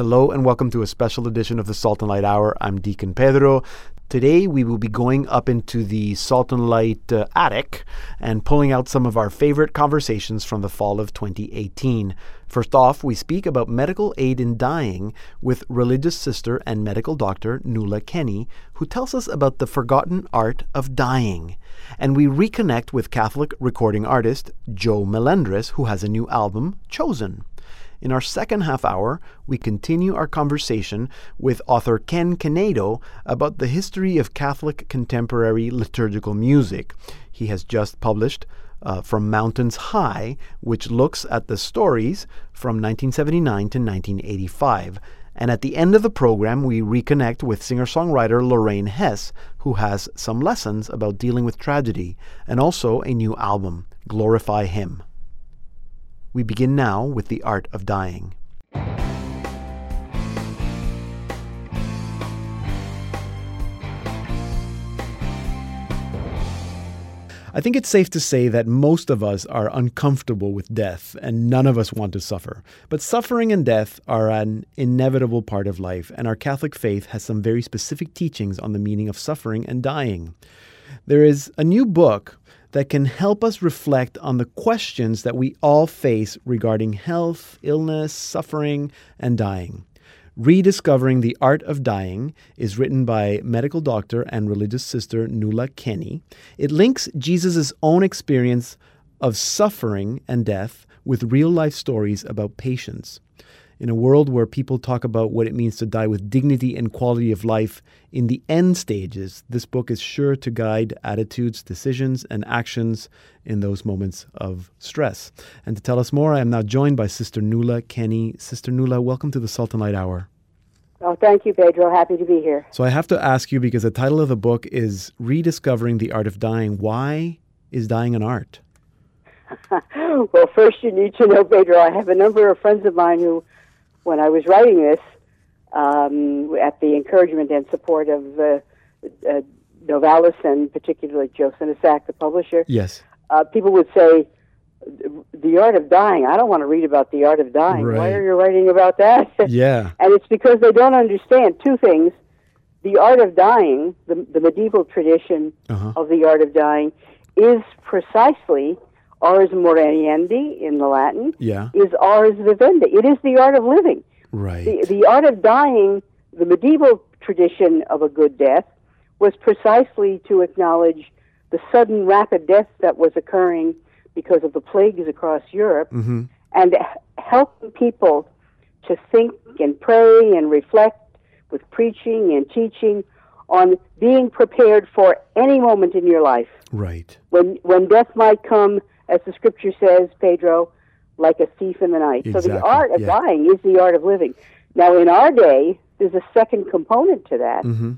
Hello and welcome to a special edition of the Salt and Light Hour. I'm Deacon Pedro. Today we will be going up into the Salt and Light uh, attic and pulling out some of our favorite conversations from the fall of 2018. First off, we speak about medical aid in dying with religious sister and medical doctor Nuala Kenny, who tells us about the forgotten art of dying. And we reconnect with Catholic recording artist Joe Melendrez, who has a new album, Chosen. In our second half hour, we continue our conversation with author Ken Canedo about the history of Catholic contemporary liturgical music. He has just published uh, From Mountains High, which looks at the stories from 1979 to 1985. And at the end of the program, we reconnect with singer songwriter Lorraine Hess, who has some lessons about dealing with tragedy and also a new album, Glorify Him. We begin now with the art of dying. I think it's safe to say that most of us are uncomfortable with death and none of us want to suffer. But suffering and death are an inevitable part of life, and our Catholic faith has some very specific teachings on the meaning of suffering and dying. There is a new book that can help us reflect on the questions that we all face regarding health, illness, suffering, and dying. Rediscovering the Art of Dying is written by medical doctor and religious sister Nuala Kenny. It links Jesus' own experience of suffering and death with real life stories about patients. In a world where people talk about what it means to die with dignity and quality of life in the end stages, this book is sure to guide attitudes, decisions, and actions in those moments of stress. And to tell us more, I am now joined by Sister Nuala Kenny. Sister Nuala, welcome to the Salt and Light Hour. Oh, thank you, Pedro. Happy to be here. So I have to ask you because the title of the book is Rediscovering the Art of Dying. Why is dying an art? well, first you need to know, Pedro, I have a number of friends of mine who when I was writing this, um, at the encouragement and support of uh, uh, Novalis and particularly Joe Sinasac, the publisher, yes, uh, people would say, "The art of dying." I don't want to read about the art of dying. Right. Why are you writing about that? Yeah, and it's because they don't understand two things: the art of dying, the, the medieval tradition uh-huh. of the art of dying, is precisely ars moriendi in the Latin yeah, is ars vivendi. It is the art of living. right. The, the art of dying, the medieval tradition of a good death, was precisely to acknowledge the sudden rapid death that was occurring because of the plagues across Europe mm-hmm. and helping people to think and pray and reflect with preaching and teaching on being prepared for any moment in your life Right. when when death might come, as the scripture says, Pedro, like a thief in the night. So the art of yeah. dying is the art of living. Now, in our day, there's a second component to that Mm-hmm.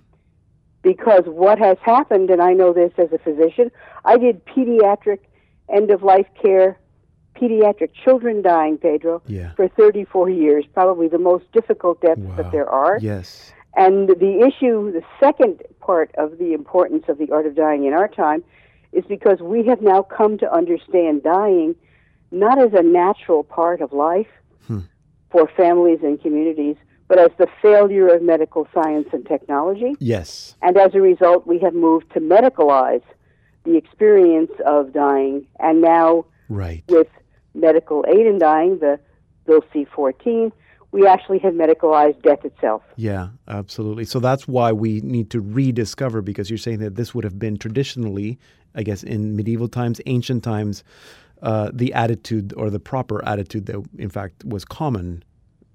because what has happened, and I know this as a physician, I did pediatric end of life care, pediatric children dying, Pedro, Yeah. for 34 years, probably the most difficult deaths Wow. that there are. Yes. And the issue, the second part of the importance of the art of dying in our time, is because we have now come to understand dying not as a natural part of life Hmm. for families and communities, but as the failure of medical science and technology. Yes. And as a result, we have moved to medicalize the experience of dying. And now, Right. with medical aid in dying, the Bill C 14, we actually have medicalized death itself. Yeah, absolutely. So that's why we need to rediscover because you're saying that this would have been traditionally, I guess, in medieval times, ancient times, uh, the attitude or the proper attitude that, in fact, was common.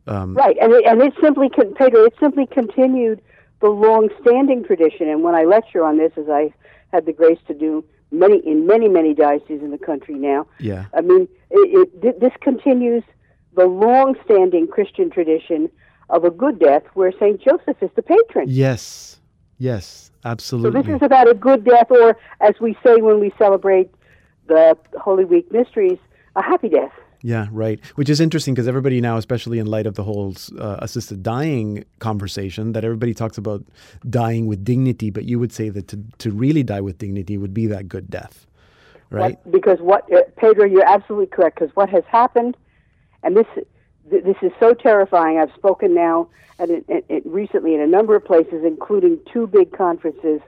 Um, Right, and it, and it simply, con- Pedro, it simply continued the long-standing tradition. And when I lecture on this, as I had the grace to do many in many many dioceses in the country now, Yeah. I mean, it, it, this continues the long-standing Christian tradition of a good death, where Saint Joseph is the patron. Yes. Yes. So Absolutely. this is about a good death, or as we say when we celebrate the Holy Week mysteries, a happy death. Yeah, right. Which is interesting because everybody now, especially in light of the whole uh, assisted dying conversation, that everybody talks about dying with dignity, but you would say that to, to really die with dignity would be that good death, right? What, because what, uh, Pedro, you're absolutely correct. Because what has happened, and this th- this is so terrifying. I've spoken now at, a, at, at recently in a number of places, including two big conferences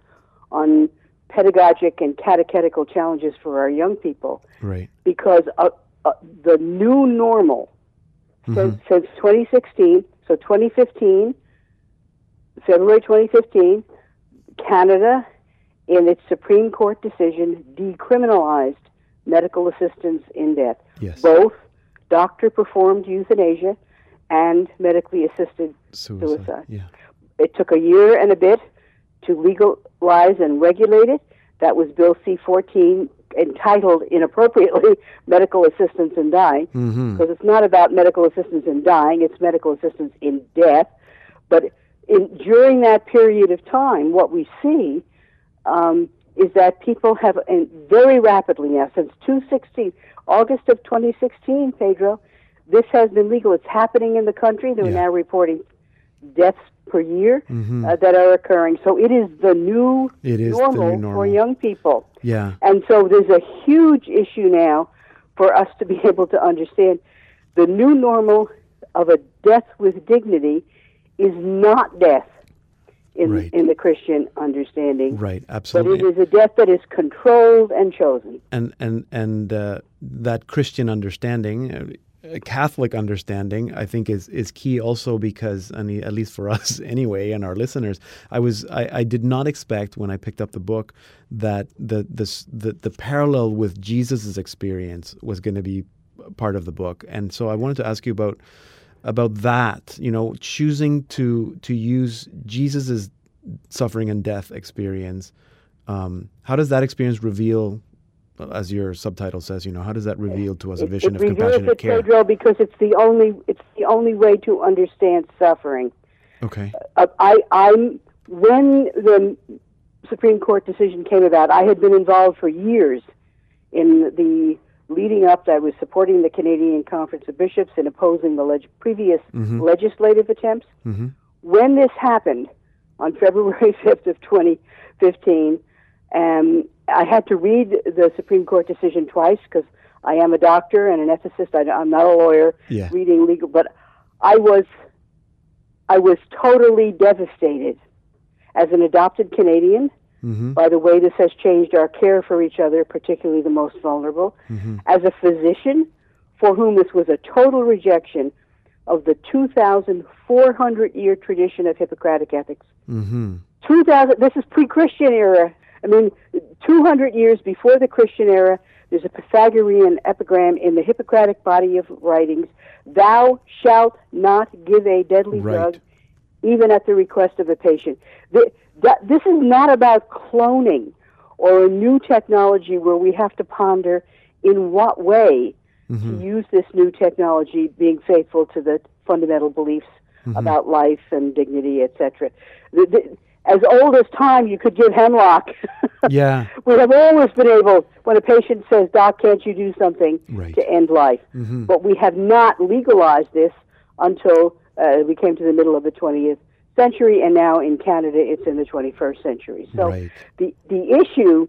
on pedagogic and catechetical challenges for our young people. Right. Because uh, uh, the new normal since, since 2016, so 2015, February 2015, Canada, in its Supreme Court decision, decriminalized medical assistance in death. Yes. Both doctor performed euthanasia and medically assisted Suicide. suicide. Yeah. It took a year and a bit to legalize and regulate it. That was Bill C 14, entitled inappropriately Medical Assistance in Dying, Mm-hmm. because it's not about medical assistance in dying, it's medical assistance in death. But in, during that period of time, what we see um, is that people have, and very rapidly now, since 2016, August of 2016, Pedro, this has been legal. It's happening in the country. They're Yeah. now reporting deaths per year Mhm. uh, that are occurring. So it is the new, It is the normal, new normal. for young people. Yeah. And so there's a huge issue now for us to be able to understand the new normal of a death with dignity is not death in, Right. in the Christian understanding. Right. Absolutely. But it is a death that is controlled and chosen. and and and uh, that Christian understanding, uh, a Catholic understanding, I think is is key also because, I mean, at least for us anyway, and our listeners, I was I, I did not expect when I picked up the book that the this the the parallel with Jesus's experience was going to be part of the book, and so I wanted to ask you about about that. You know, choosing to to use Jesus's suffering and death experience. Um, how does that experience reveal as your subtitle says, you know, how does that reveal to us a vision of compassionate it, care? Pedro, because it's the only it's the only way to understand suffering. Okay. uh, I, I'm when the Supreme Court decision came about. I had been involved for years in the leading up. I was supporting the Canadian Conference of Bishops and opposing the leg- previous Mhm. legislative attempts. hmm When this happened on February 5th of 2015, um, I had to read the Supreme Court decision twice because I am a doctor and an ethicist. I, I'm not a lawyer Yeah. reading legal, but I was I was totally devastated as an adopted Canadian hmm by the way this has changed our care for each other, particularly the most vulnerable. hmm As a physician, for whom this was a total rejection of the 2,400 year tradition of Hippocratic ethics. hmm 2000 this is pre-christian era i mean 200 years before the christian era there's a pythagorean epigram in the hippocratic body of writings thou shalt not give a deadly Right. drug even at the request of a patient this is not about cloning or a new technology where we have to ponder in what way hmm to use this new technology being faithful to the fundamental beliefs Mm-hmm. about life and dignity, etc. The, the, as old as time, you could give hemlock. Yeah. we have always been able, when a patient says, Doc, can't you do something Right. to end life? hmm But we have not legalized this until uh, we came to the middle of the 20th century, and now in Canada it's in the 21st century. So Right. the, the issue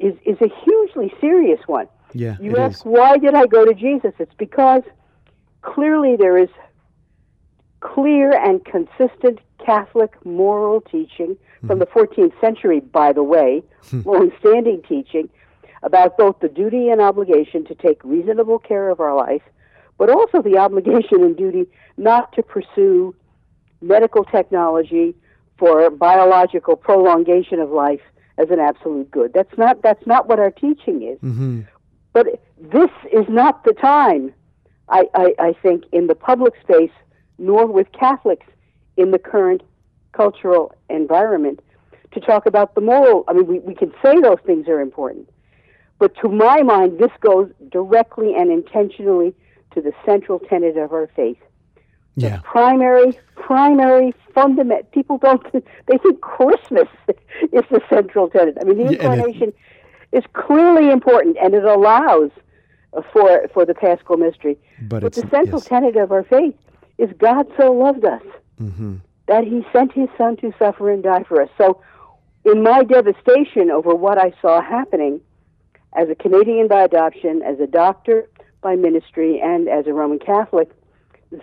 is, is a hugely serious one. Yeah. You ask, is. why did I go to Jesus? It's because clearly there is clear and consistent Catholic moral teaching from the 14th century, by the way, long-standing teaching about both the duty and obligation to take reasonable care of our life, but also the obligation and duty not to pursue medical technology for biological prolongation of life as an absolute good. That's not that's not what our teaching is. hmm But this is not the time, I, I, I think, in the public space, nor with Catholics in the current cultural environment, to talk about the moral. I mean, we, we can say those things are important, but to my mind, this goes directly and intentionally to the central tenet of our faith. Yeah. Primary, primary, fundamental. People don't. They think Christmas is the central tenet. I mean, the Yeah, and it- incarnation is clearly important, and it allows for for the Paschal mystery. But, But the central yes. tenet of our faith is God so loved us hmm that He sent His Son to suffer and die for us. So, in my devastation over what I saw happening, as a Canadian by adoption, as a doctor by ministry, and as a Roman Catholic,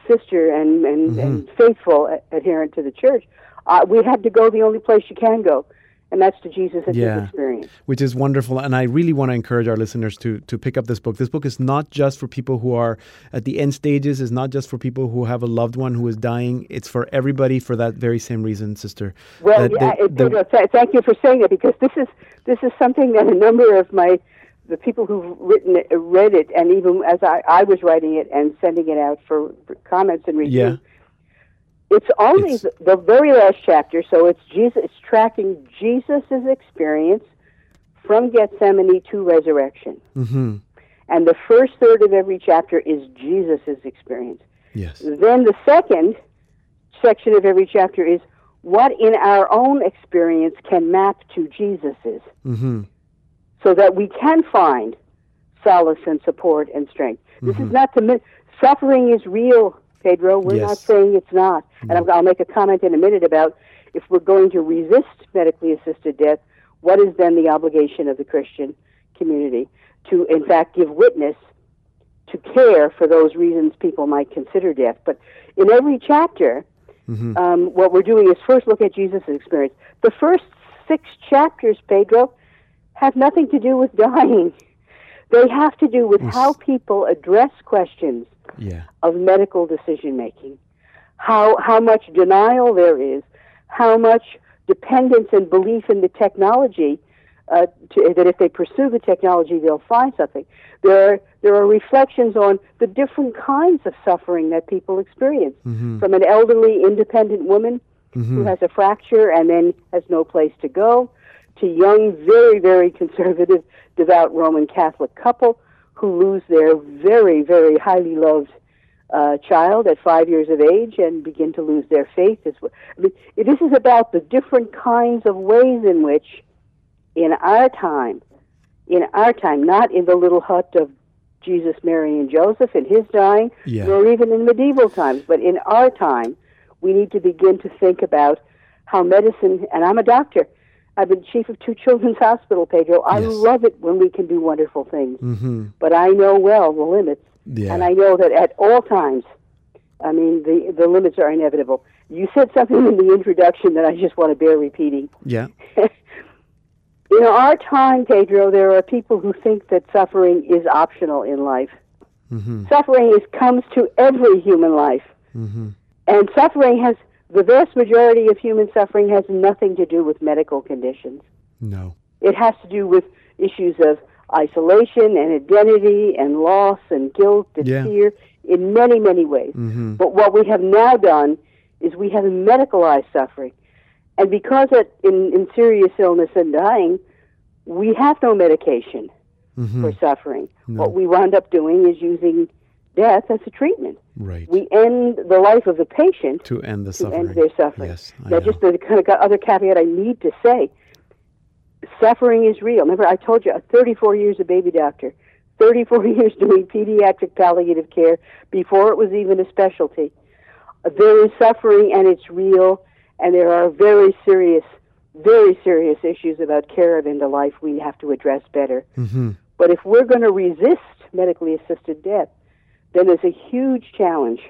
sister and and, and faithful adherent to the church, uh, we had to go the only place you can go, and that's to Jesus and Yeah. his experience. which is wonderful. And I really want to encourage our listeners to to pick up this book. This book is not just for people who are at the end stages. It's not just for people who have a loved one who is dying. It's for everybody for that very same reason, sister. Well, yeah, the- it, the- Pedro, th- thank you for saying that because this is this is something that a number of my the people who've written it, read it, and even as I, I was writing it and sending it out for, for comments and reviews. Yeah. It's only It's- the, the very last chapter, so it's Jesus. It's tracking Jesus' experience from Gethsemane to resurrection, Mhm. and the first third of every chapter is Jesus' experience. Yes. Then the second section of every chapter is what in our own experience can map to Jesus's, hmm so that we can find solace and support and strength. This is not to mi- suffering is real, Pedro. We're not saying it's not. And I'm, I'll make a comment in a minute about if we're going to resist medically assisted death, what is then the obligation of the Christian community to, in fact, give witness to care for those reasons people might consider death. But in every chapter, Mhm. um, what we're doing is first look at Jesus' experience. The first six chapters, Pedro, have nothing to do with dying. They have to do with Yes. how people address questions Yeah. of medical decision making, how how much denial there is, how much dependence and belief in the technology uh, to, that if they pursue the technology they'll find something. There are, there are reflections on the different kinds of suffering that people experience, Mhm. from an elderly independent woman who Mhm. has a fracture and then has no place to go, to young, very, very conservative, devout Roman Catholic couple who lose their very, very highly loved uh, child at five years of age and begin to lose their faith. As well. I mean, this is about the different kinds of ways in which, in our time, in our time, not in the little hut of Jesus, Mary, and Joseph in his dying, Yeah. nor even in medieval times, but in our time, we need to begin to think about how medicine, and I'm a doctor. I've been chief of two children's hospital, Pedro. I Yes. love it when we can do wonderful things, Mhm. but I know well the limits, Yeah. and I know that at all times, I mean, the the limits are inevitable. You said something in the introduction that I just want to bear repeating. yeah. In our time, Pedro, there are people who think that suffering is optional in life. Mhm. Suffering is comes to every human life. Mhm. And suffering has, the vast majority of human suffering has nothing to do with medical conditions. No. It has to do with issues of isolation and identity and loss and guilt and Yeah. fear in many, many ways. Mhm. But what we have now done is we have medicalized suffering. And because it, in, in serious illness and dying, we have no medication Mhm. for suffering. No. What we wound up doing is using death as a treatment. Right. We end the life of the patient to end the to suffering. end their suffering. Yes. I now, know. just the kind of other caveat I need to say: suffering is real. Remember, I told you, uh, 34 years a baby doctor, 34 years doing pediatric palliative care before it was even a specialty. There is suffering, and it's real, and there are very serious, very serious issues about care of end of life we have to address better. Mhm. But if we're going to resist medically assisted death, then there's a huge challenge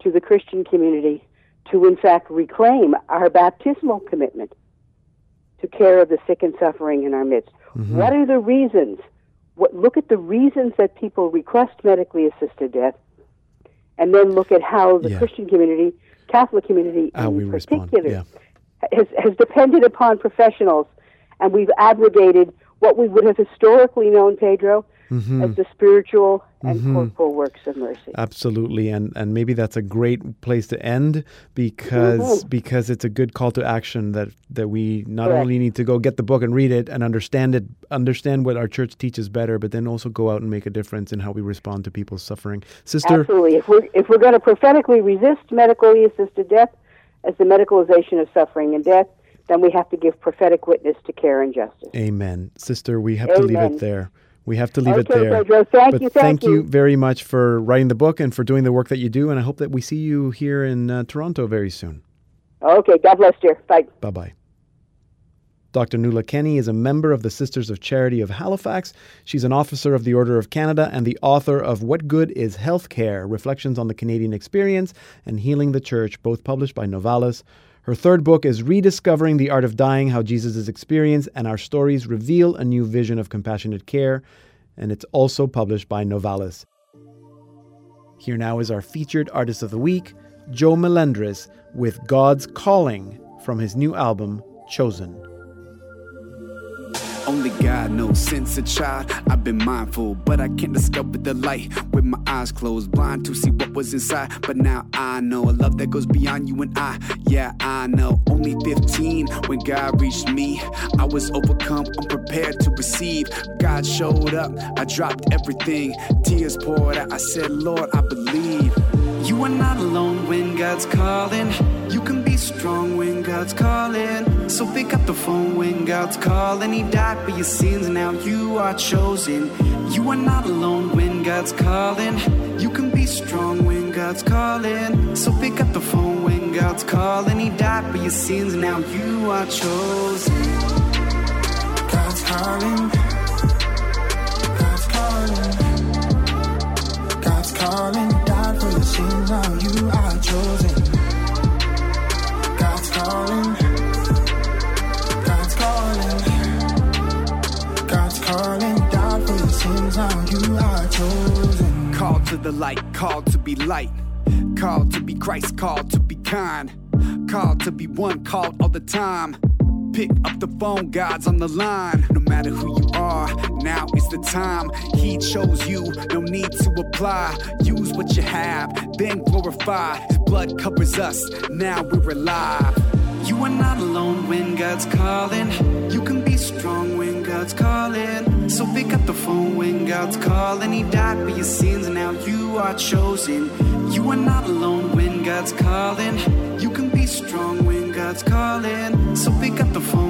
to the Christian community to, in fact, reclaim our baptismal commitment to care of the sick and suffering in our midst. Mm-hmm. What are the reasons? What, look at the reasons that people request medically assisted death, and then look at how the Yeah. Christian community, Catholic community How in particular, Yeah. has, has depended upon professionals, and we've abrogated what we would have historically known, Pedro, Mhm. as the spiritual and Mhm. corporal works of mercy. Absolutely, and and maybe that's a great place to end because Mhm. because it's a good call to action that that we not Correct. only need to go get the book and read it and understand it, understand what our church teaches better, but then also go out and make a difference in how we respond to people's suffering. Sister, Absolutely. If we're if we're going to prophetically resist medically assisted death as the medicalization of suffering and death, then we have to give prophetic witness to care and justice. Amen. Sister, we have to leave it there. We have to leave it Okay, there. Pedro. Thank but you. Thank, you very much for writing the book and for doing the work that you do. And I hope that we see you here in uh, Toronto very soon. Okay. God bless you. Bye. Bye bye. Dr. Nuala Kenny is a member of the Sisters of Charity of Halifax. She's an officer of the Order of Canada and the author of What Good is Healthcare Reflections on the Canadian Experience and Healing the Church, both published by Novalis. Her third book is Rediscovering the Art of Dying How Jesus' Experience and Our Stories Reveal a New Vision of Compassionate Care, and it's also published by Novalis. Here now is our featured artist of the week, Joe Melendrez, with God's Calling from his new album, Chosen. Only God knows since a child I've been mindful, but I can't discover the light with my eyes closed, blind to see what was inside. But now I know a love that goes beyond you and I. Yeah, I know. Only 15 when God reached me, I was overcome, unprepared to receive. God showed up, I dropped everything, tears poured out. I said, Lord, I believe. You are not alone when God's calling. You can be strong when God's calling. So pick up the phone when God's calling. He died for your sins, now you are chosen. You are not alone when God's calling. You can be strong when God's calling. So pick up the phone when God's calling. He died for your sins, now you are chosen. God's calling. God's calling. God's calling. Called to the light, called to be light. Called to be Christ, called to be kind. Called to be one, called all the time. Pick up the phone, God's on the line. No matter who you now is the time. He chose you, no need to apply. Use what you have, then glorify. His blood covers us, now we're alive. You are not alone when God's calling. You can be strong when God's calling. So pick up the phone when God's calling. He died for your sins, now you are chosen. You are not alone when God's calling. You can be strong when God's calling. So pick up the phone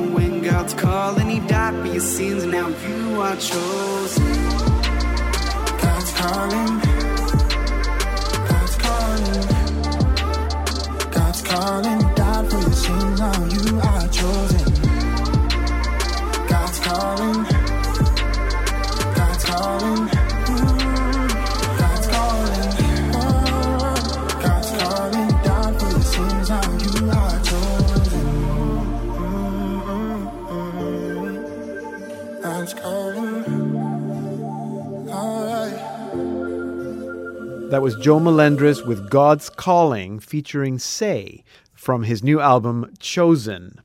God's calling. He died for your sins, now you are chosen. God's calling. God's calling. God's calling. That was Joe Melendrez with God's Calling featuring Say from his new album Chosen.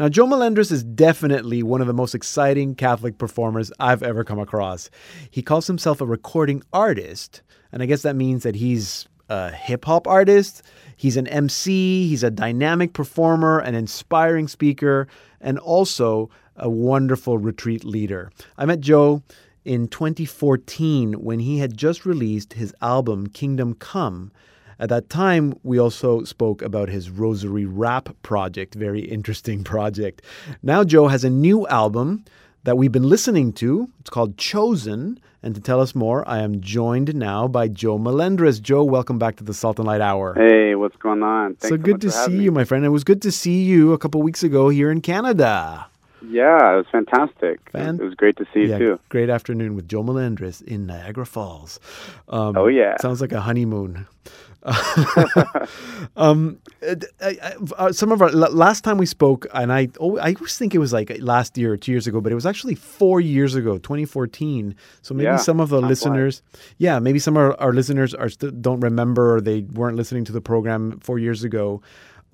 Now, Joe Melendrez is definitely one of the most exciting Catholic performers I've ever come across. He calls himself a recording artist, and I guess that means that he's a hip hop artist, he's an MC, he's a dynamic performer, an inspiring speaker, and also a wonderful retreat leader. I met Joe in 2014 when he had just released his album Kingdom Come. At that time, we also spoke about his Rosary Rap project, very interesting project. Now, Joe has a new album that we've been listening to. It's called Chosen. And to tell us more, I am joined now by Joe Melendrez. Joe, welcome back to the Salt and Light Hour. Hey, what's going on? Thanks so good much to see you, my friend. It was good to see you a couple weeks ago here in Canada. Yeah, it was fantastic. It was- Fan- It was great to see you yeah, too. great afternoon with Joe Melendrez in Niagara Falls. Um, Oh, yeah. sounds like a honeymoon. um, I- I- uh, some of our last time we spoke, and I oh, I always think it was like last year or two years ago, but it was actually four years ago, 2014. So maybe Yeah, some of the listeners, yeah, maybe some of our, our listeners are st- don't remember or they weren't listening to the program four years ago.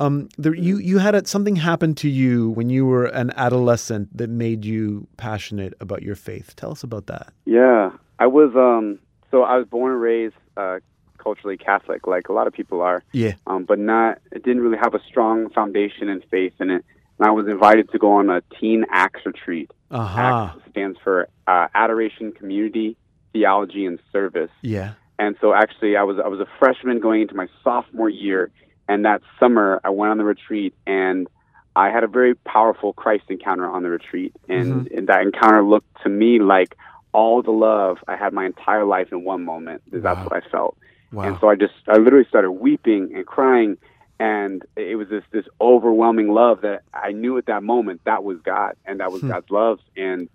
Um, there, you you had a, something happen to you when you were an adolescent that made you passionate about your faith. Tell us about that. Yeah, I was. Um, so I was born and raised uh, culturally Catholic, like a lot of people are, Yeah. um, but not. It didn't really have a strong foundation in faith in it. And I was invited to go on a teen Acts retreat. Aha. Acts stands for uh, Adoration, Community, Theology, and Service. Yeah. And so actually, I was I was a freshman going into my sophomore year, and that summer I went on the retreat, and I had a very powerful Christ encounter on the retreat, and, and that encounter looked to me like all the love I had my entire life in one moment. That's Wow. what I felt. Wow. And so I just I literally started weeping and crying, and it was this this overwhelming love that I knew at that moment that was God and that was Hmm. God's love. And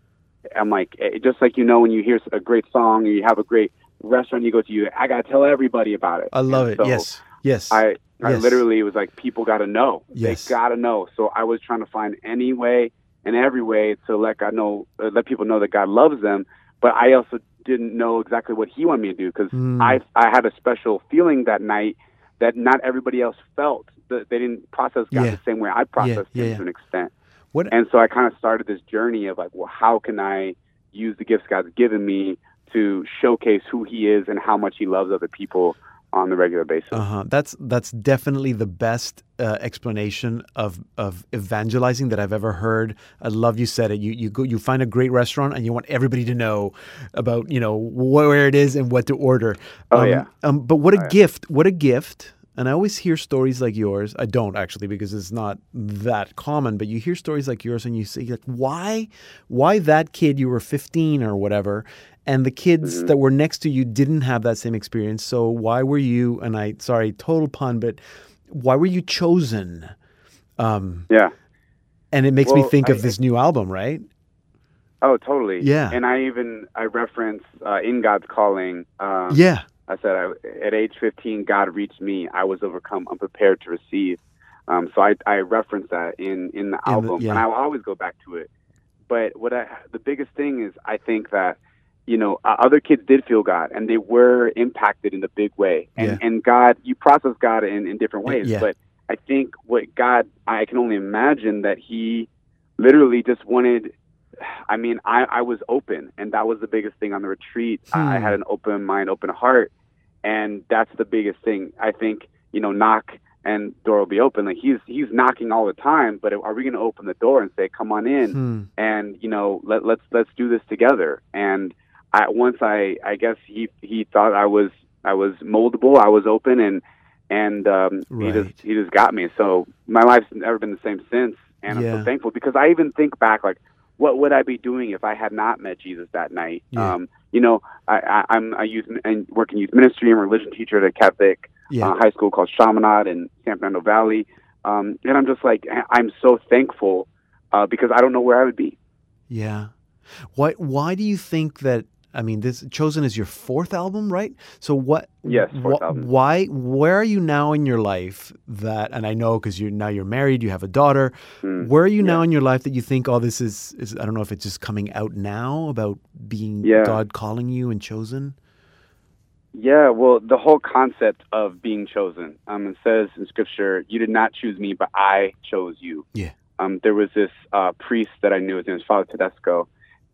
I'm like, eh, just like you know when you hear a great song or you have a great restaurant you go to, you I gotta tell everybody about it. I love And it. so yes. Yes. I I Yes. literally was like, people got to know. Yes. They got to know. So I was trying to find any way and every way to let God know, uh, let people know that God loves them. But I also didn't know exactly what He wanted me to do because Mm. I I had a special feeling that night that not everybody else felt. That they didn't process God Yeah. the same way I processed yeah, Him yeah. to an extent. What- And so I kind of started this journey of like, well, how can I use the gifts God's given me to showcase who He is and how much He loves other people on the regular basis. Uh-huh. That's that's definitely the best uh, explanation of of evangelizing that I've ever heard. I love you said it. You you go you find a great restaurant and you want everybody to know about you know where it is and what to order. Oh, um, yeah. Um, but what a Oh, yeah. gift! What a gift! And I always hear stories like yours. I don't actually because it's not that common. But you hear stories like yours and you say like, why, why that kid? You were fifteen or whatever, and the kids Mm-hmm. that were next to you didn't have that same experience. So why were you? And I sorry, total pun, but why were you chosen? Um, Yeah. and it makes me think I- of this new album, right? Oh, totally. Yeah. And I even I reference uh, in God's calling. Um, yeah. I said I, at age 15, God reached me. I was overcome, unprepared to receive. Um, so I, I reference that in in the album, yeah. and I will always go back to it. But what I, the biggest thing is, I think that you know uh, other kids did feel God, and they were impacted in a big way. And Yeah. and God, you process God in in different ways. Yeah. But I think what God, I can only imagine that He literally just wanted. I mean, I, I was open, and that was the biggest thing on the retreat. I I Hmm. had an open mind, open heart, and that's the biggest thing. I think you know, knock and door will be open. Like he's he's knocking all the time, but are we going to open the door and say, "Come on in," Hmm. and you know, let let's let's do this together? And I once I I guess he he thought I was I was moldable, I was open, and and um, he just he just got me. So my life's never been the same since, and I'm so thankful because I even think back like. What would I be doing if I had not met Jesus that night? Yeah. Um, you know, I, I, I'm I use and work in youth ministry. I'm religion teacher at a Catholic Yeah. uh, high school called Chaminade in San Fernando Valley. Um, and I'm just like, I'm so thankful uh, because I don't know where I would be. Yeah. Why why do you think that I mean this Chosen is your fourth album, right? So what Yes, fourth wh- album. why where are you now in your life that and I know cuz you're now you're married, you have a daughter. Mm, Where are you now in your life that you think oh this is is I don't know if it's just coming out now about being Yeah. God calling you and chosen? Yeah, well, the whole concept of being chosen. Um, it says in Scripture, "You did not choose me, but I chose you." Yeah. Um, there was this uh, priest that I knew. His name was Father Tedesco,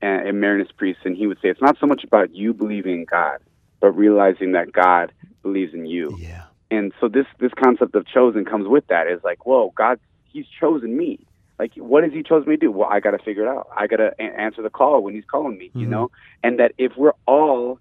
and a Marianist priest, and he would say, "It's not so much about you believing in God, but realizing that God believes in you." Yeah. and so this this concept of chosen comes with that is like whoa god he's chosen me like what has he chosen me to do well i got to figure it out i got to a- answer the call when he's calling me you Mhm. know and that if we're all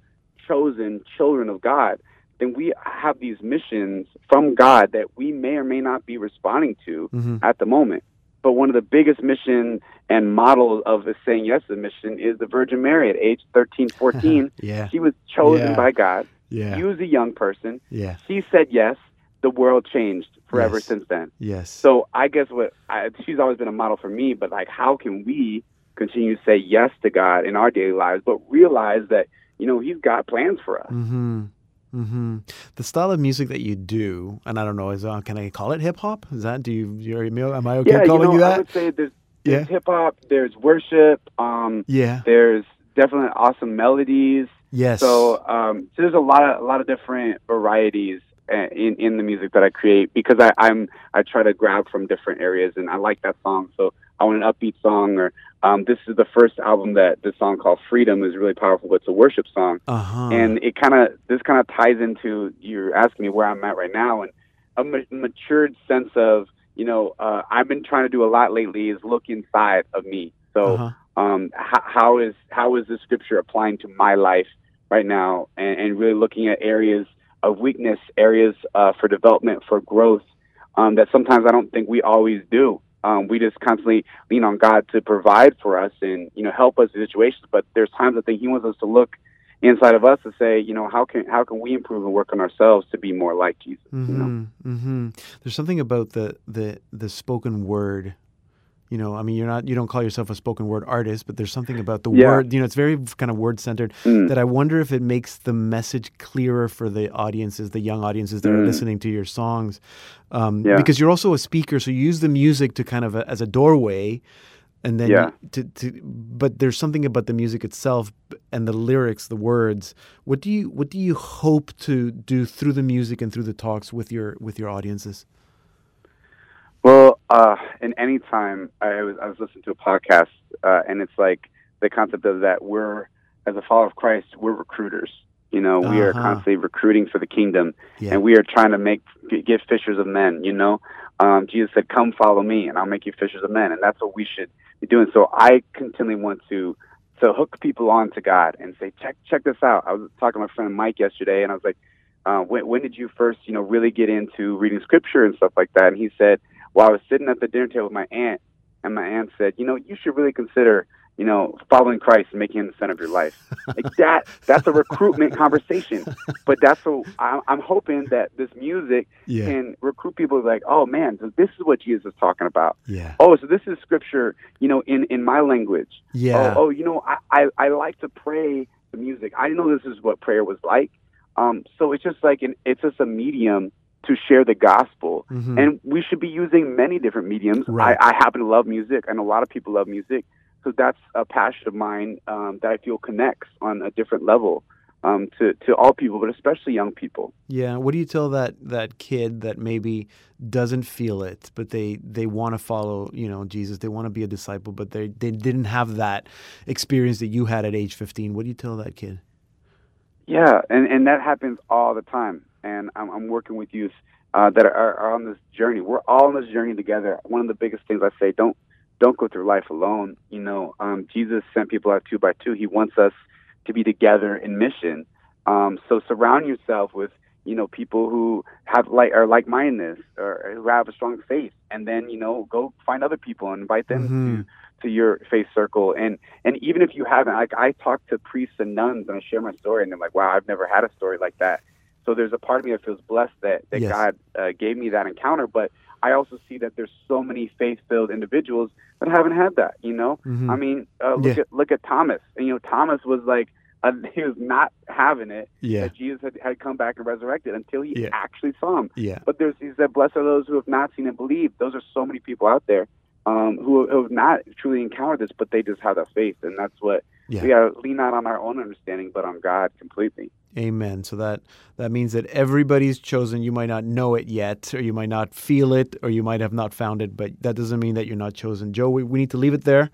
chosen children of god then we have these missions from god that we may or may not be responding to Mhm. at the moment but one of the biggest mission and model of the saying yes to the mission is the virgin mary at age 13 14 Yeah. she was chosen Yeah. by god Yeah. she was a young person yeah. she said yes. The world changed forever Yes. since then. Yes. So I guess what I, she's always been a model for me. But like, how can we continue to say yes to God in our daily lives, but realize that you know He's got plans for us? Mhm. Mhm. The style of music that you do, and I don't know, is uh, can I call it hip hop? Is that do you you're, am I okay yeah, calling you know, you I that? would say there's, Yeah. hip hop, there's worship, um, Yeah. there's definitely awesome melodies. Yes. So, um, so there's a lot of a lot of different varieties uh, in in the music that I create because I, I'm I try to grab from different areas and I like that song. So I want an upbeat song or um, this is the first album that this song called Freedom is really powerful. But it's a worship song uh-huh. and it kind of this kind of ties into you're asking me where I'm at right now and a ma- matured sense of you know uh, I've been trying to do a lot lately is look inside of me. So uh-huh. um, how, how is how is the scripture applying to my life right now, and, and really looking at areas of weakness, areas uh, for development, for growth um, that sometimes I don't think we always do. Um, we just constantly lean on God to provide for us and you know help us in situations, but there's times I think He wants us to look inside of us to say, you know, how can how can we improve and work on ourselves to be more like Jesus? Mm-hmm, you know? mm-hmm. There's something about the the the spoken word. You know, I mean, you're not you don't call yourself a spoken word artist, but there's something about the Yeah. word. You know, it's very kind of word centered. Mm. That I wonder if it makes the message clearer for the audiences, the young audiences that are Mm. listening to your songs, um, Yeah. because you're also a speaker, so you use the music to kind of a, as a doorway, and then Yeah. to to. But there's something about the music itself and the lyrics, the words. What do you what do you hope to do through the music and through the talks with your with your audiences? Well, uh, in any time, I was I was listening to a podcast, uh, and it's like the concept of that we're as a follower of Christ, we're recruiters. You know, we are Uh-huh. constantly recruiting for the kingdom, Yeah. and we are trying to make get fishers of men. You know, um, Jesus said, "Come, follow me, and I'll make you fishers of men," and that's what we should be doing. So I continually want to to hook people on to God and say, "Check check this out." I was talking to my friend Mike yesterday, and I was like, uh, when, "When did you first, you know, really get into reading Scripture and stuff like that?" And he said, "Well, I was sitting at the dinner table with my aunt, and my aunt said, you know, you should really consider." You know, following Christ and making him the center of your life, like that—that's a recruitment conversation. But that's what I'm, I'm hoping that this music Yeah. can recruit people like, oh man, so this is what Jesus is talking about. Yeah. Oh, so this is scripture, you know, in in my language. Yeah. Oh, oh, you know, I, I I like to pray the music. I didn't know this is what prayer was like. Um, so it's just like an, it's just a medium to share the gospel, Mhm. and we should be using many different mediums. Right. I, I happen to love music. and a lot of people love music, so that's a passion of mine um, that I feel connects on a different level um, to to all people, but especially young people. Yeah. What do you tell that that kid that maybe doesn't feel it, but they they want to follow, you know, Jesus. They want to be a disciple, but they they didn't have that experience that you had at age 15. What do you tell that kid? Yeah, and and that happens all the time. And I'm, I'm working with youth uh, that are, are on this journey. We're all on this journey together. One of the biggest things I say: don't don't go through life alone. You know, um, Jesus sent people out two by two. He wants us to be together in mission. Um, so surround yourself with you know people who have like are like mindedness or who have a strong faith, and then you know go find other people and invite them Mhm. to to your faith circle. And and even if you haven't, like I talk to priests and nuns and I share my story, and they're like, "Wow, I've never had a story like that." So there's a part of me that feels blessed that that Yes. God uh, gave me that encounter, but I also see that there's so many faith-filled individuals that haven't had that. You know, Mhm. I mean, uh, look Yeah. at look at Thomas. And, you know, Thomas was like uh, he was not having it Yeah. that Jesus had, had come back and resurrected until he Yeah. actually saw him. Yeah. But there's he said, "Blessed are those who have not seen and believed." Those are so many people out there um, who, who have not truly encountered this, but they just have that faith, and that's what Yeah. we got to lean not on our own understanding, but on God completely. Amen. So that that means that everybody's chosen. You might not know it yet, or you might not feel it, or you might have not found it, but that doesn't mean that you're not chosen. Joe, we, we need to leave it there.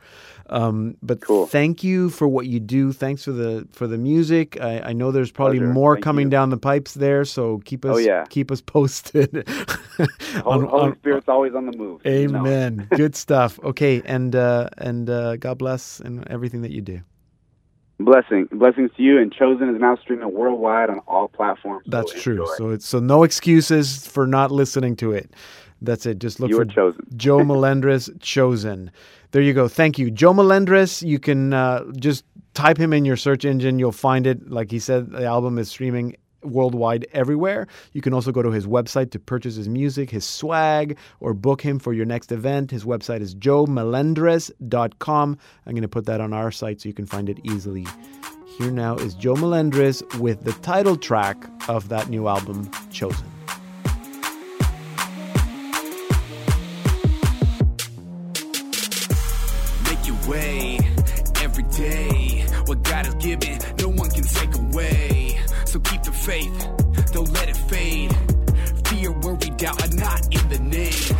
Um, but Cool. thank you for what you do. Thanks for the for the music. I, I know there's probably Pleasure. more Thank coming you. down the pipes there, so keep us Oh, yeah. keep us posted. Holy, on- Holy on- Spirit's always on the move. you know. Amen. Good stuff. Okay, and uh, and uh, God bless and everything that you do. Blessing, blessings to you. And Chosen is now streaming worldwide on all platforms. so That's true. So it's so no excuses for not listening to it. That's it. Just look you for chosen. Joe Melendrez chosen. There you go. Thank you, Joe Melendrez. You can uh, just type him in your search engine. You'll find it. Like he said, the album is streaming worldwide everywhere. You can also go to his website to purchase his music, his swag, or book him for your next event. His website is joemelendrez.com. I'm going to put that on our site so you can find it easily. Here now is Joe Melendrez with the title track of that new album, Chosen. Faith, don't let it fade. Fear, worry, doubt are not in the name.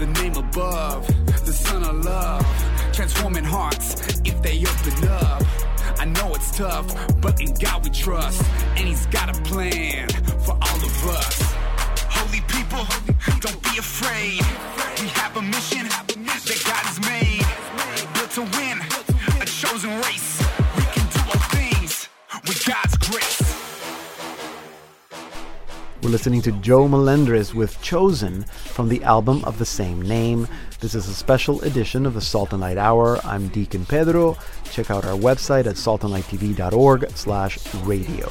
The name above, the Son of Love, transforming hearts if they open up. I know it's tough, but in God we trust, and He's got a plan for all of us. Holy people, don't be afraid. We have a mission that God has made. Built to win, a chosen race. We're listening to Joe Melendrez with Chosen from the album of the same name. This is a special edition of the Salt and Light Hour. I'm Deacon Pedro. Check out our website at saltandlighttv.org slash radio.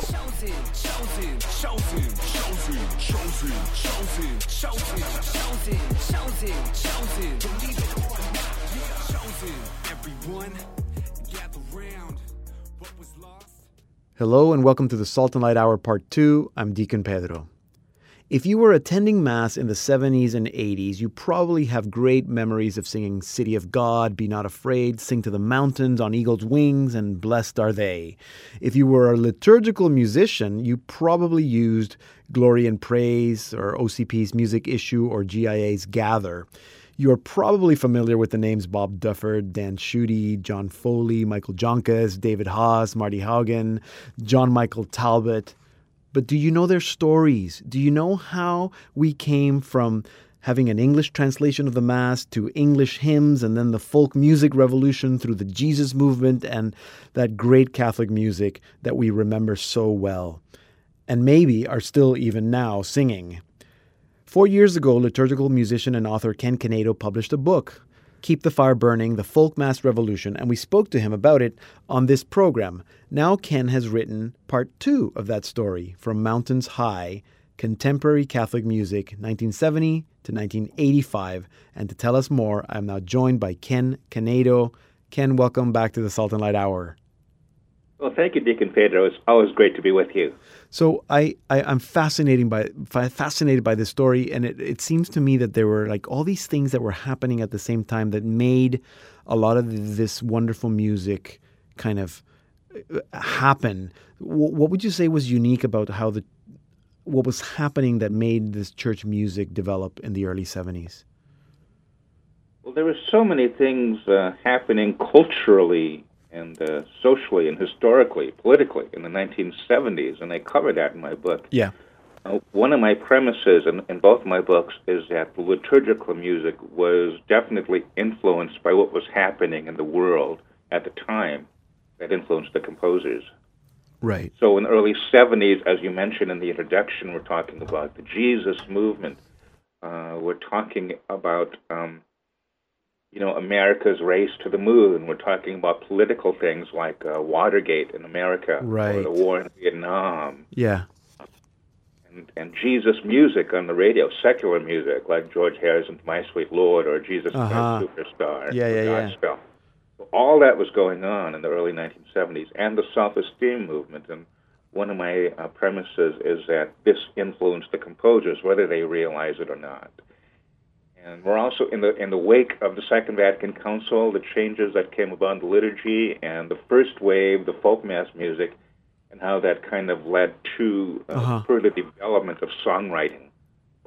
Hello and welcome to the Salt and Light Hour Part 2. I'm Deacon Pedro. If you were attending Mass in the 70s and 80s, you probably have great memories of singing City of God, Be Not Afraid, Sing to the Mountains, On Eagle's Wings, and Blessed Are They. If you were a liturgical musician, you probably used Glory and Praise, or OCP's Music Issue, or GIA's Gather. You're probably familiar with the names Bob Dufford, Dan Schutte, John Foley, Michael Joncas, David Haas, Marty Haugen, John Michael Talbot. But do you know their stories? Do you know how we came from having an English translation of the Mass to English hymns and then the folk music revolution through the Jesus movement and that great Catholic music that we remember so well? And maybe are still even now singing. Four years ago, liturgical musician and author Ken Canedo published a book, Keep the Fire Burning The Folk Mass Revolution, and we spoke to him about it on this program. Now, Ken has written part two of that story, From Mountains High Contemporary Catholic Music, 1970 to 1985. And to tell us more, I'm now joined by Ken Canedo. Ken, welcome back to the Salt and Light Hour. Well, thank you, Deacon Pedro. It's always great to be with you. So I, I am fascinating by fascinated by this story, and it, it seems to me that there were like all these things that were happening at the same time that made a lot of this wonderful music kind of uh, happen. What would you say was unique about how the what was happening that made this church music develop in the early seventies? Well, there were so many things uh, happening culturally and uh, socially and historically, politically in the 1970s, and I cover that in my book. Yeah. Uh, one of my premises in, in both my books is that the liturgical music was definitely influenced by what was happening in the world at the time that influenced the composers. Right. So in the early 70s, as you mentioned in the introduction, we're talking about the Jesus movement. Uh, we're talking about um, you know, America's race to the moon. We're talking about political things like uh, Watergate in America, right. or the war in Vietnam. Yeah. And, and Jesus music on the radio, secular music like George Harrison's "My Sweet Lord" or "Jesus uh-huh. Superstar." Yeah, yeah, yeah. All that was going on in the early 1970s, and the self-esteem movement. And one of my uh, premises is that this influenced the composers, whether they realize it or not. And we're also in the in the wake of the Second Vatican Council, the changes that came about in the liturgy, and the first wave, the folk mass music, and how that kind of led to uh, Uh-huh. further development of songwriting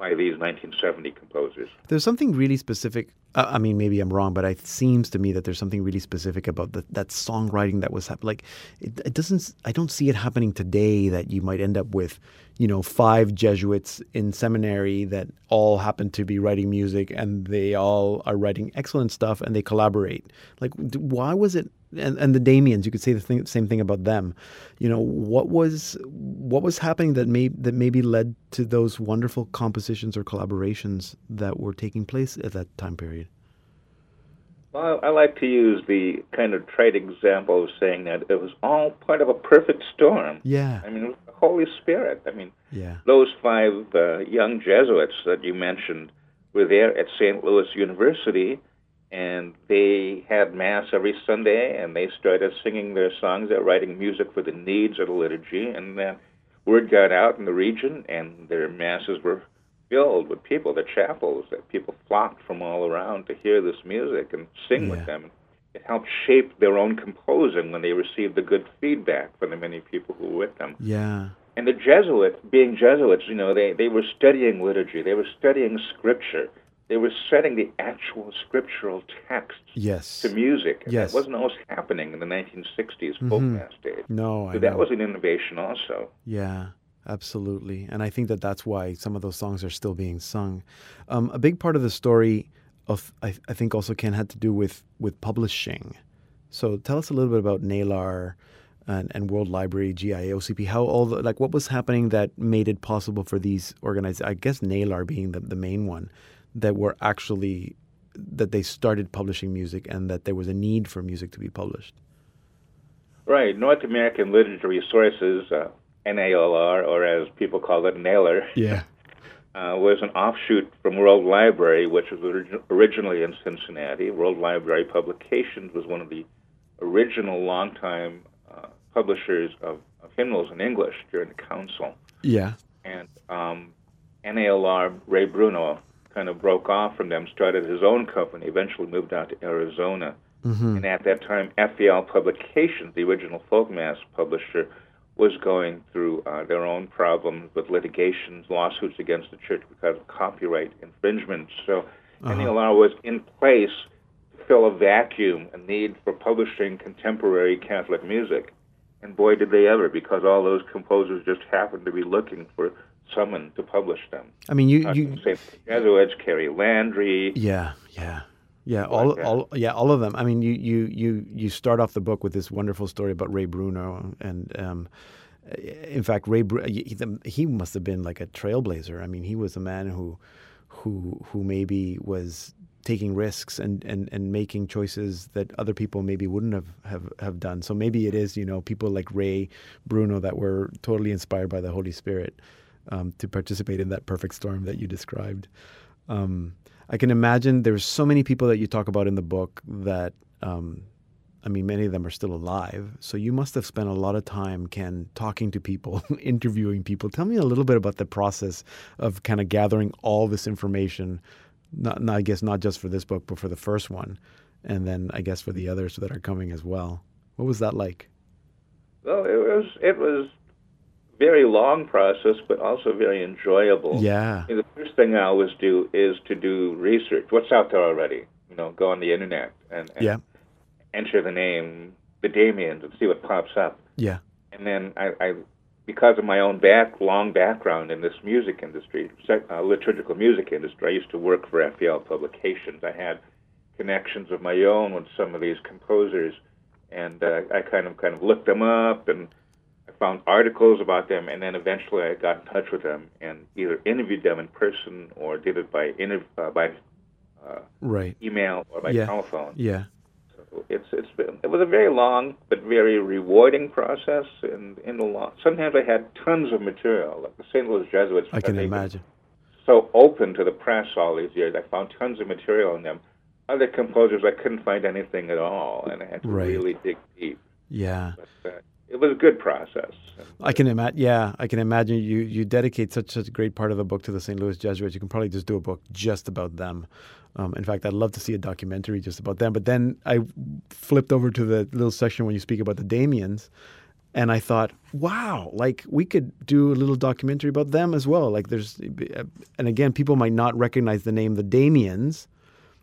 by these 1970 composers. There's something really specific. Uh, I mean, maybe I'm wrong, but it seems to me that there's something really specific about the, that songwriting that was happening. Like, it, it doesn't. I don't see it happening today. That you might end up with, you know, five Jesuits in seminary that all happen to be writing music, and they all are writing excellent stuff, and they collaborate. Like, why was it? And, and the Dameans, you could say the thing, same thing about them. You know, what was what was happening that may that maybe led to those wonderful compositions or collaborations that were taking place at that time period? Well, I like to use the kind of trite example of saying that it was all part of a perfect storm. Yeah, I mean, the Holy Spirit. I mean, yeah, those five uh, young Jesuits that you mentioned were there at St. Louis University, and they had Mass every Sunday, and they started singing their songs. They're writing music for the needs of the liturgy, and then word got out in the region, and their Masses were filled with people, the chapels, that people flocked from all around to hear this music and sing Yeah. with them. It helped shape their own composing when they received the good feedback from the many people who were with them. yeah, And the Jesuits, being Jesuits, you know, they, they were studying liturgy, they were studying scripture, they were setting the actual scriptural text yes. to music. And Yes. That wasn't always happening in the 1960s folk Mhm. mass days. No, I that know. was an innovation also. Yeah, absolutely. And I think that that's why some of those songs are still being sung. Um, a big part of the story of I, I think also Ken had to do with with publishing. So tell us a little bit about Nalar. and, and World Library, GIA, OCP, how all the, like what was happening that made it possible for these organizations, I guess NALAR being the, the main one, that were actually, that they started publishing music and that there was a need for music to be published? Right. North American Literature Resources, uh, NALR, or as people call it, NALR, Yeah. uh, was an offshoot from World Library, which was orig- originally in Cincinnati. World Library Publications was one of the original longtime uh, publishers of, of hymnals in English during the Council. Yeah. And um, NALR, Ray Bruno, kind of broke off from them, started his own company, eventually moved out to Arizona. And at that time, FEL Publications, the original folk mass publisher, was going through uh, their own problems with litigations, lawsuits against the church because of copyright infringement. So NALR was in place to fill a vacuum, a need for publishing contemporary Catholic music. And boy, did they ever, because all those composers just happened to be looking for someone to publish them. I mean, you, Uh, you, St. Jesuits, Carey Landry, Yeah, yeah, yeah. All, all, yeah, all of them. I mean, you, you, you, you start off the book with this wonderful story about Ray Bruno, and um, in fact, Ray he must have been like a trailblazer. I mean, he was a man who, who, who maybe was taking risks and, and, and making choices that other people maybe wouldn't have, have, have done. So maybe it is, you know, people like Ray Bruno that were totally inspired by the Holy Spirit um, to participate in that perfect storm that you described. Um, I can imagine there's so many people that you talk about in the book that, um, I mean, many of them are still alive. So you must have spent a lot of time, Ken, talking to people, interviewing people. Tell me a little bit about the process of kind of gathering all this information. Not, not, I guess, not just for this book, but for the first one, and then I guess for the others that are coming as well. What was that like? Well, it was it was very long process, but also very enjoyable. Yeah. The first thing I always do is to do research. What's out there already? You know, go on the internet and, and Yeah. enter the name the Dameans and see what pops up. Yeah. And then I, I because of my own back long background in this music industry, uh, liturgical music industry, I used to work for FEL Publications. I had connections of my own with some of these composers, and uh, I kind of kind of looked them up and found articles about them, and then eventually I got in touch with them and either interviewed them in person or did it by interv- uh, by uh, Right. email or by Yeah. telephone. Yeah. So it's it's been it was a very long but very rewarding process, and in a lot. Sometimes I had tons of material, like the St. Louis Jesuits. I can imagine. So open to the press all these years, I found tons of material in them. Other composers, I couldn't find anything at all, and I had to Right. really dig deep. Yeah. But uh, it was a good process. I can imagine. Yeah, I can imagine you you dedicate such such a great part of the book to the St. Louis Jesuits. You can probably just do a book just about them. Um, in fact, I'd love to see a documentary just about them. But then I flipped over to the little section when you speak about the Dameans, and I thought, wow, like we could do a little documentary about them as well. Like there's, and again, people might not recognize the name the Dameans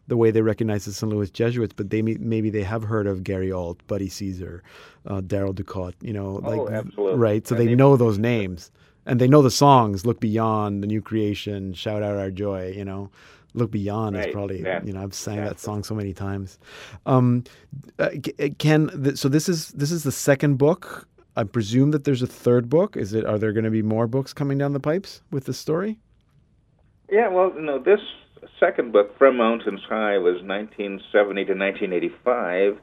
the way they recognize the St. Louis Jesuits, but they may, maybe they have heard of Gary Ault, Buddy Ceasar, uh, Darryl Ducote, you know, Oh, like absolutely. right. So And they know those names, and they know the songs. Look beyond the new creation, shout out our joy. You know, look beyond is probably exactly, you know I've sang that song so many times. Um, uh, K- Ken, so this is this is the second book. I presume that there's a third book. Is it? Are there going to be more books coming down the pipes with this story? Yeah, well, no, this second book, From Mountains High, was 1970 to 1985.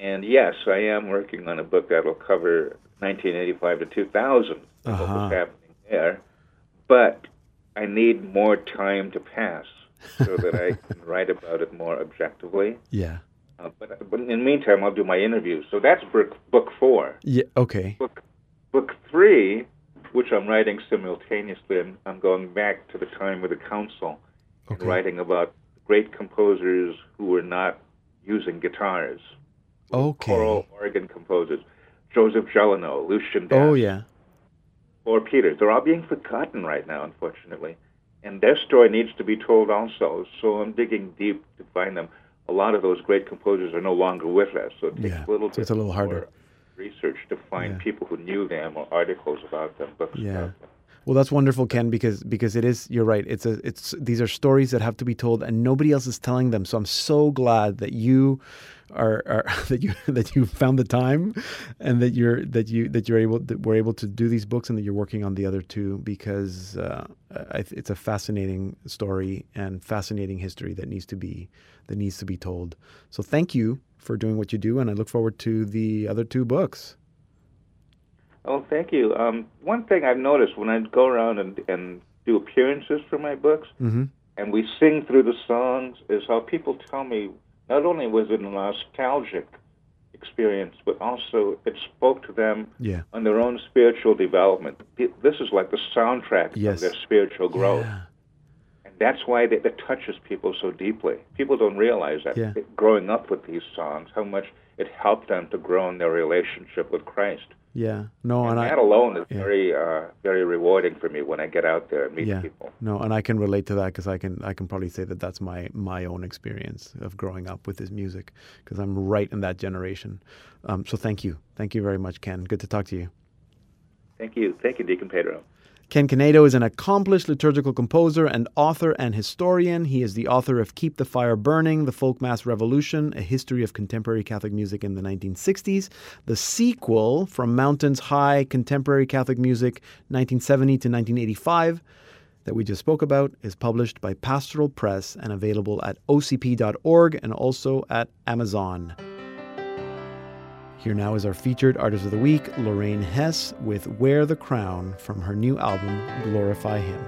And yes, I am working on a book that will cover 1985 to 2000, what Uh-huh. was happening there. But I need more time to pass so that I can write about it more objectively. Yeah. Uh, but, but in the meantime, I'll do my interviews. So that's book, book four. Yeah. Okay. Book, book three, which I'm writing simultaneously, I'm, I'm going back to the time of the council and Okay. writing about great composers who were not using guitars. Okay. Choral organ composers. Joseph Gelineau, Lucian Oh yeah. or Peters. They're all being forgotten right now, unfortunately. And their story needs to be told also. So I'm digging deep to find them. A lot of those great composers are no longer with us. So it takes Yeah, a little so it's a little harder. research to find Yeah. people who knew them or articles about them, books Yeah. about them. Well, that's wonderful, Ken, because because it is. You're right. It's a it's these are stories that have to be told, and nobody else is telling them. So I'm so glad that you are, are that you that you found the time, and that you're that you that you're able that we're able to do these books, and that you're working on the other two because uh, it's a fascinating story and fascinating history that needs to be that needs to be told. So thank you for doing what you do, and I look forward to the other two books. Thank you. Um, one thing I've noticed when I go around and, and do appearances for my books, Mm-hmm. and we sing through the songs, is how people tell me not only was it a nostalgic experience, but also it spoke to them Yeah. on their own spiritual development. This is like the soundtrack Yes. of their spiritual growth. Yeah. And that's why it, it touches people so deeply. People don't realize that Yeah. growing up with these songs, how much it helped them to grow in their relationship with Christ. Yeah. No, and, And I that alone is yeah. very, uh, very rewarding for me when I get out there and meet yeah. people. No, and I can relate to that because I can I can probably say that that's my my own experience of growing up with this music because I'm right in that generation. Um, so thank you, thank you very much, Ken. Good to talk to you. Thank you. Thank you, Deacon Pedro. Ken Canedo is an accomplished liturgical composer and author and historian. He is the author of Keep the Fire Burning, The Folk Mass Revolution, A History of Contemporary Catholic Music in the 1960s. The sequel, From Mountains High, Contemporary Catholic Music, 1970 to 1985, that we just spoke about, is published by Pastoral Press and available at ocp.org and also at Amazon. Here now is our featured artist of the week, Lorraine Hess, with Wear the Crown from her new album, Glorify Him.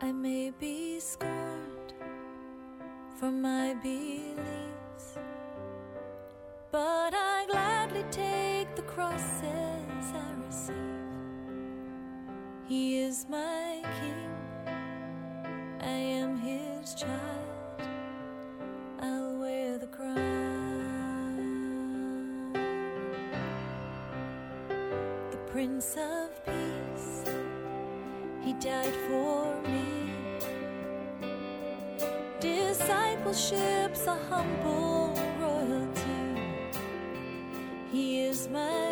I may be scorned for my beliefs, but I gladly take the crosses I receive. He is my king, I am his child. Prince of Peace, he died for me. Discipleship's a humble royalty. He is my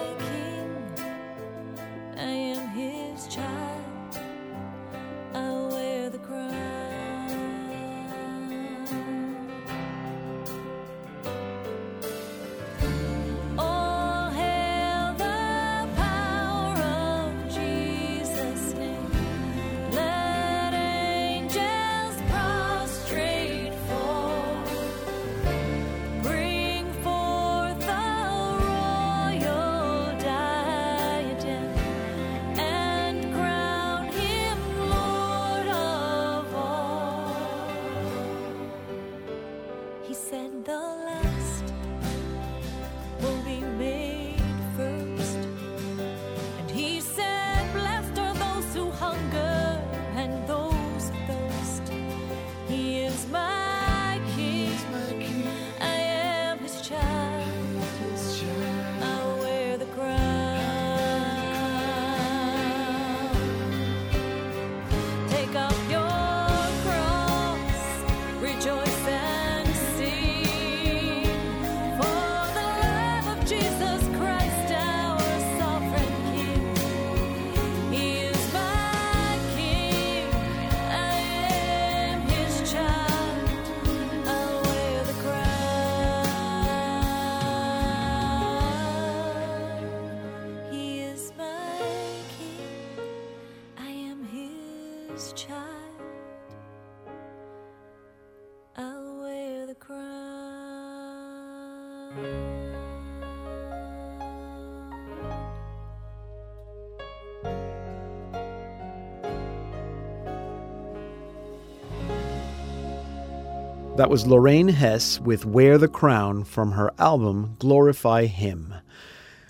That was Lorraine Hess with Wear the Crown from her album Glorify Him.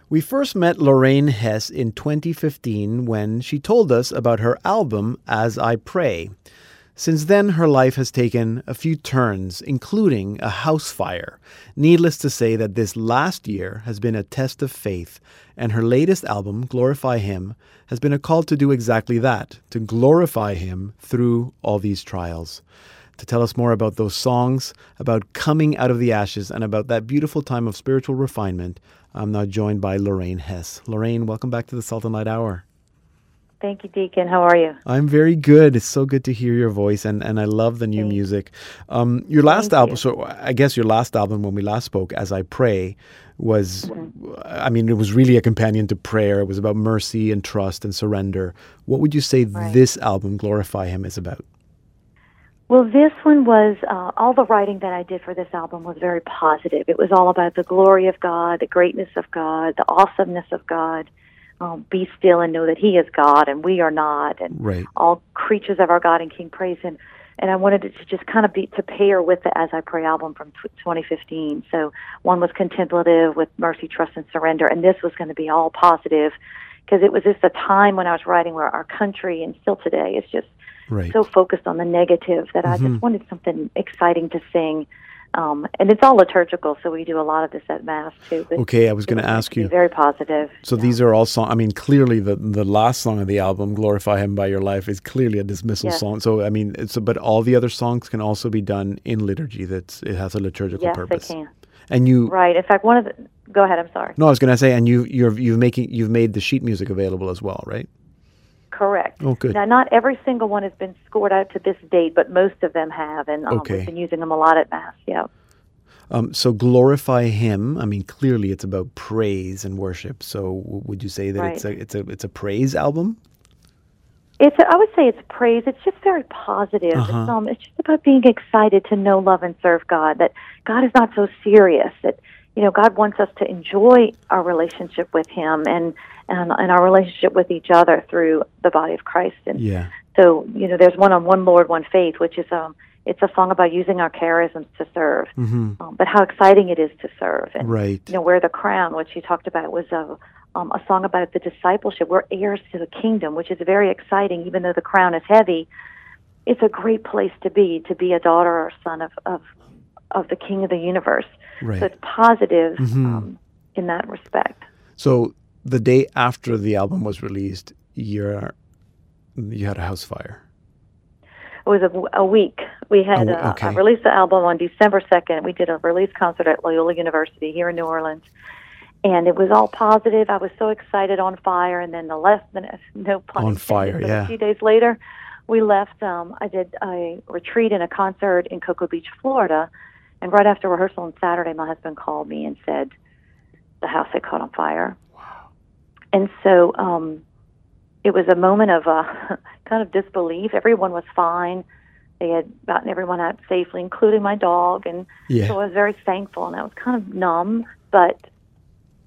We first met Lorraine Hess in 2015 when she told us about her album As I Pray. Since then, her life has taken a few turns, including a house fire. Needless to say that this last year has been a test of faith, and her latest album, Glorify Him, has been a call to do exactly that to glorify Him through all these trials. To tell us more about those songs, about coming out of the ashes, and about that beautiful time of spiritual refinement, I'm now joined by Lorraine Hess. Lorraine, welcome back to the Salt and Light Hour. Thank you, Deacon. How are you? I'm very good. It's so good to hear your voice, and, and I love the new Thanks. music. Um, your last Thank album, you. so I guess your last album when we last spoke, As I Pray, was, I mean, it was really a companion to prayer. It was about mercy and trust and surrender. What would you say Right. this album, Glorify Him, is about? Well, this one was uh, all the writing that I did for this album was very positive. It was all about the glory of God, the greatness of God, the awesomeness of God. Um, be still and know that He is God and we are not, and Right. all creatures of our God and King praise Him. And I wanted it to just kind of be to pair with the As I Pray album from tw 2015. So one was contemplative with mercy, trust, and surrender, and this was going to be all positive because it was just a time when I was writing where our country and still today is just Right. so focused on the negative that I just wanted something exciting to sing. Um, and it's all liturgical, so we do a lot of this at Mass too. Okay, I was going to ask you. Very positive. So Yeah. these are all songs. I mean, clearly the the last song of the album, "Glorify Him by Your Life," is clearly a dismissal Yes. song. So I mean, it's but all the other songs can also be done in liturgy. That's it has a liturgical Yes, purpose. they can. And you, Right. In fact, one of the. Go ahead. I'm sorry. no, I was going to say, and you you're you've making you've made the sheet music available as well, right? Correct. Oh, good. Now, not every single one has been scored out to this date, but most of them have, and um, Okay. we've been using them a lot at Mass. Yeah. Um, so glorify Him. I mean, clearly it's about praise and worship. So w- would you say that it's a it's a it's a praise album? It's. I would say it's praise. It's just very positive. Uh-huh. It's, um, it's just about being excited to know, love, and serve God. That God is not so serious. That you know, God wants us to enjoy our relationship with Him and and, and our relationship with each other through the body of Christ. And Yeah. so, you know, there's one on one Lord, one faith, which is um, it's a song about using our charisms to serve. hmm Um, but how exciting it is to serve. And Right. you know, wear the crown, which you talked about, was a um, a song about the discipleship. We're heirs to the kingdom, which is very exciting. Even though the crown is heavy, it's a great place to be to be a daughter or son of of of the King of the universe. Right. So it's positive Mhm. um, in that respect. So the day after the album was released, you're you had a house fire. It was a, a week. We had Oh, okay. I released the album on December second. We did a release concert at Loyola University here in New Orleans, and it was all positive. I was so excited, on fire. And then the left, the no pun On fire, yeah. A few days later, we left. Um, I did a retreat and a concert in Cocoa Beach, Florida, and right after rehearsal on Saturday, my husband called me and said the house had caught on fire. Wow. And so um, it was a moment of uh, kind of disbelief. Everyone was fine. They had gotten everyone out safely, including my dog, and Yeah. so I was very thankful. And I was kind of numb, but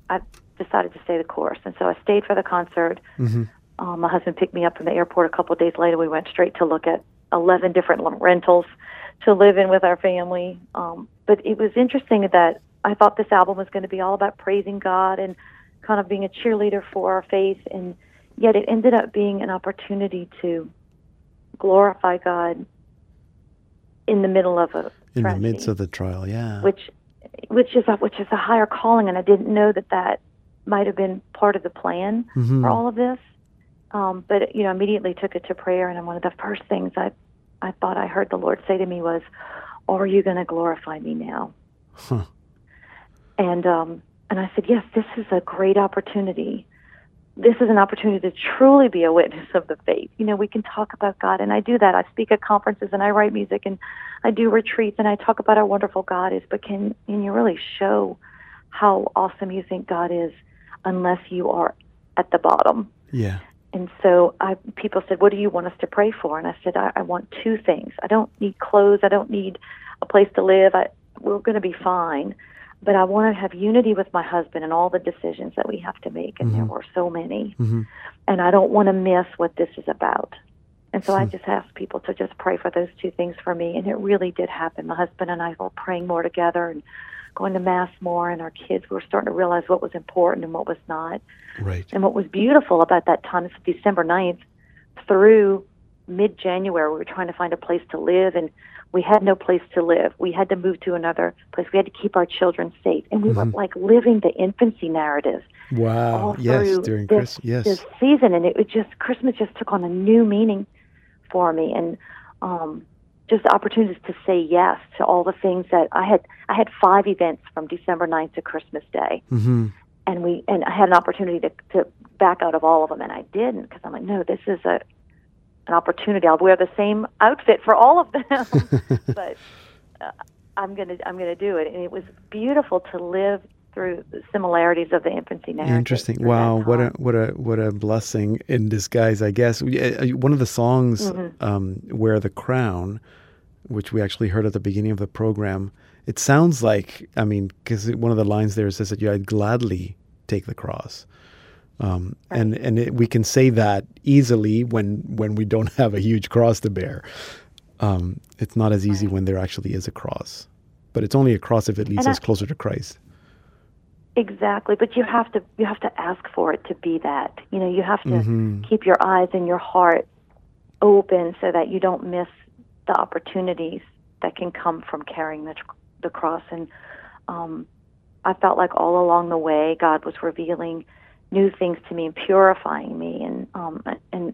I decided to stay the course, and so I stayed for the concert. Mhm. Um, my husband picked me up from the airport a couple of days later. We went straight to look at eleven different l- rentals to live in with our family. Um, but it was interesting that I thought this album was going to be all about praising God and kind of being a cheerleader for our faith, and yet it ended up being an opportunity to glorify God in the middle of a In the midst of the trial, yeah. which which is a, which is a higher calling, and I didn't know that that might have been part of the plan Mhm. for all of this. Um, but you know, immediately took it to prayer, and one of the first things I I thought I heard the Lord say to me was, "Are you going to glorify me now?" Huh. And um, and I said, "Yes, this is a great opportunity. This is an opportunity to truly be a witness of the faith. You know, we can talk about God, and I do that. I speak at conferences, and I write music, and I do retreats, and I talk about how wonderful God is. But can can you really show how awesome you think God is, unless you are at the bottom?" Yeah. And so I, people said, "What do you want us to pray for?" And I said, I, "I want two things. I don't need clothes. I don't need a place to live. I, we're going to be fine, but I want to have unity with my husband and all the decisions that we have to make. And there were so many, Mhm. and I don't want to miss what this is about." And so I Hmm. just asked people to just pray for those two things for me, and it really did happen. My husband and I were praying more together and going to mass more, and our kids were starting to realize what was important and what was not. Right. And what was beautiful about that time, it's December 9th through mid January, we were trying to find a place to live, and we had no place to live. We had to move to another place. We had to keep our children safe. And we were like living the infancy narrative Wow. Yes, during this, Christmas. Yes. this season. And it was just, Christmas just took on a new meaning for me. And um, just opportunities to say yes to all the things that I had. I had five events from December 9th to Christmas Day, hmm and we and I had an opportunity to to back out of all of them, and I didn't because I'm like, no, this is a an opportunity. I'll wear the same outfit for all of them, but uh, I'm gonna I'm gonna do it, and it was beautiful to live through the similarities of the infancy narrative. Interesting. Wow, what a what a what a blessing in disguise, I guess. Uh, One of the songs, Mm-hmm. um, "Wear the Crown," which we actually heard at the beginning of the program, it sounds like I mean, because one of the lines there says that you I'd gladly take the cross. Um, and and it, we can say that easily when when we don't have a huge cross to bear. Um, it's not as easy when there actually is a cross, but it's only a cross if it leads I- us closer to Christ. Exactly, but you have to you have to ask for it to be that. You know, you have to Mm-hmm. keep your eyes and your heart open so that you don't miss the opportunities that can come from carrying the the cross. And um, I felt like all along the way, God was revealing new things to me and purifying me. And um, and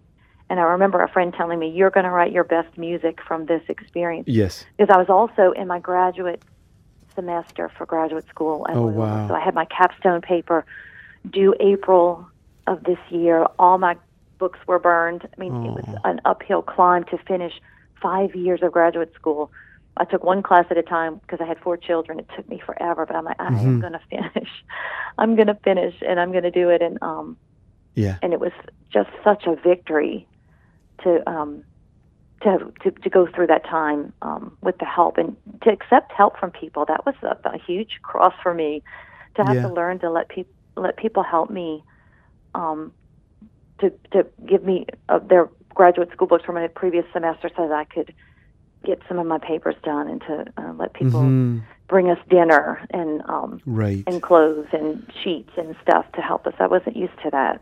and I remember a friend telling me, "You're going to write your best music from this experience." Yes. because I was also in my graduate semester for graduate school at Oh, wow. So I had my capstone paper due April of this year. All my books were burned. I mean, it was Oh. an uphill climb to finish five years of graduate school. I took one class at a time because I had four children. It took me forever, but I'm like, I Mm-hmm. to finish. I'm going to finish, and I'm going to do it. And um, Yeah. and it was just such a victory to um, to, to to go through that time um, with the help and to accept help from people. That was a, a huge cross for me to have Yeah. to learn to let people let people help me um, to to give me uh, their graduate school books from my previous semester so that I could get some of my papers done and to uh, let people Mhm. bring us dinner and um, Right. and clothes and sheets and stuff to help us. I wasn't used to that.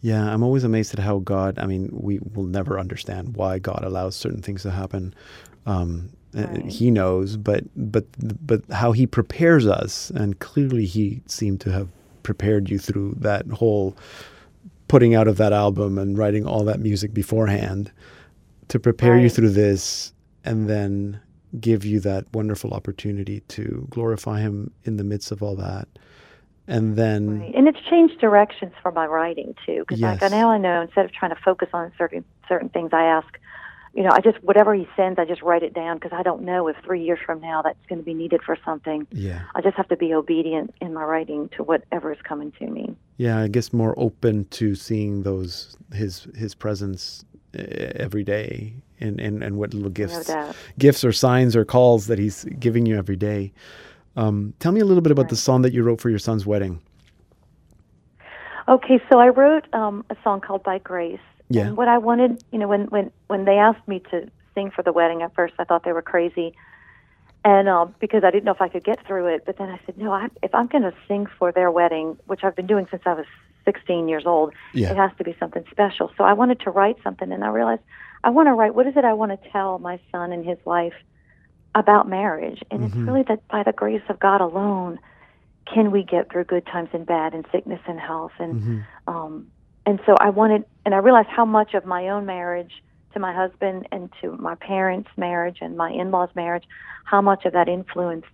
Yeah, I'm always amazed at how God. I mean, we will never understand why God allows certain things to happen. Um, uh, Right. He knows, but but but how He prepares us, and clearly He seemed to have prepared you through that whole putting out of that album and writing all that music beforehand to prepare you through this, and then give you that wonderful opportunity to glorify Him in the midst of all that, and then Right. And it's changed directions for my writing too, because Yes. like now I know instead of trying to focus on certain certain things, I ask, you know, I just whatever he sends, I just write it down because I don't know if three years from now that's going to be needed for something. yeah. I just have to be obedient in my writing to whatever is coming to me. Yeah, I guess more open to seeing those his his presence every day, and, and and what little gifts, doubt. gifts or signs or calls that he's giving you every day. Um, tell me a little bit about the song that you wrote for your son's wedding. Okay, so I wrote um, a song called "By Grace." Yeah. And what I wanted, you know, when when when they asked me to sing for the wedding, at first I thought they were crazy, and um, because I didn't know if I could get through it. But then I said, no, I, if I'm going to sing for their wedding, which I've been doing since I was 16 years old, Yeah. it has to be something special. So I wanted to write something, and I realized I want to write. What is it I want to tell my son and his wife about marriage? And it's really that by the grace of God alone can we get through good times and bad and sickness and health and um and so I wanted and I realized how much of my own marriage to my husband and to my parents' marriage and my in-laws' marriage how much of that influenced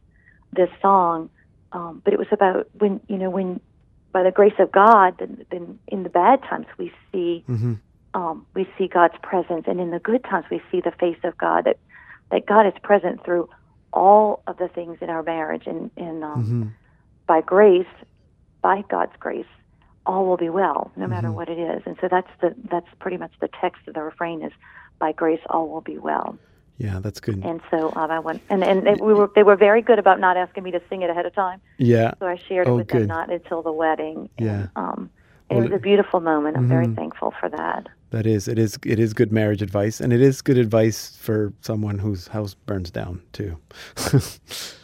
this song um but it was about when you know when by the grace of God then, then in the bad times we see Mhm. um we see God's presence and in the good times we see the face of God that that God is present through all of the things in our marriage and and um Mhm. by grace, by God's grace, all will be well, no matter Mm-hmm. what it is. And so that's the that's pretty much the text of the refrain is, by grace, all will be well. Yeah, that's good. And so um, I went, and and they, we were they were very good about not asking me to sing it ahead of time. yeah, So I shared Oh, it with good. them not until the wedding. Yeah. And, um, Well, it was a beautiful moment. I'm very Mhm. thankful for that. that is it is it is good marriage advice, and it is good advice for someone whose house burns down too.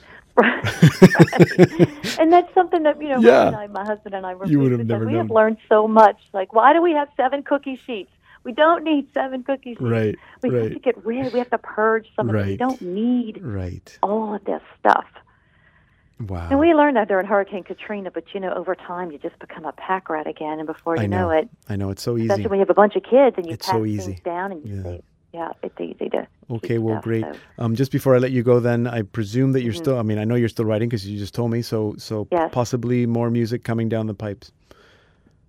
and that's something that you know, Yeah. I, my husband and I were you would have never we known. have learned so much. Like, why do we have seven cookie sheets? We don't need seven cookie sheets. Right, We have to get rid. We have to purge some of it. We Right. don't need right. all of this stuff. Wow. And we learned that during Hurricane Katrina, but you know, over time, you just become a pack rat again, and before you I know. it, I know it's so easy. especially when you have a bunch of kids and you It's pack so easy. things down and you Yeah. say, yeah, it's easy to. Okay, well, great. so- Um, just before I let you go, then I presume that you're still. I mean, I know you're still writing because you just told me. So, so Mm-hmm. Yes. possibly more music coming down the pipes.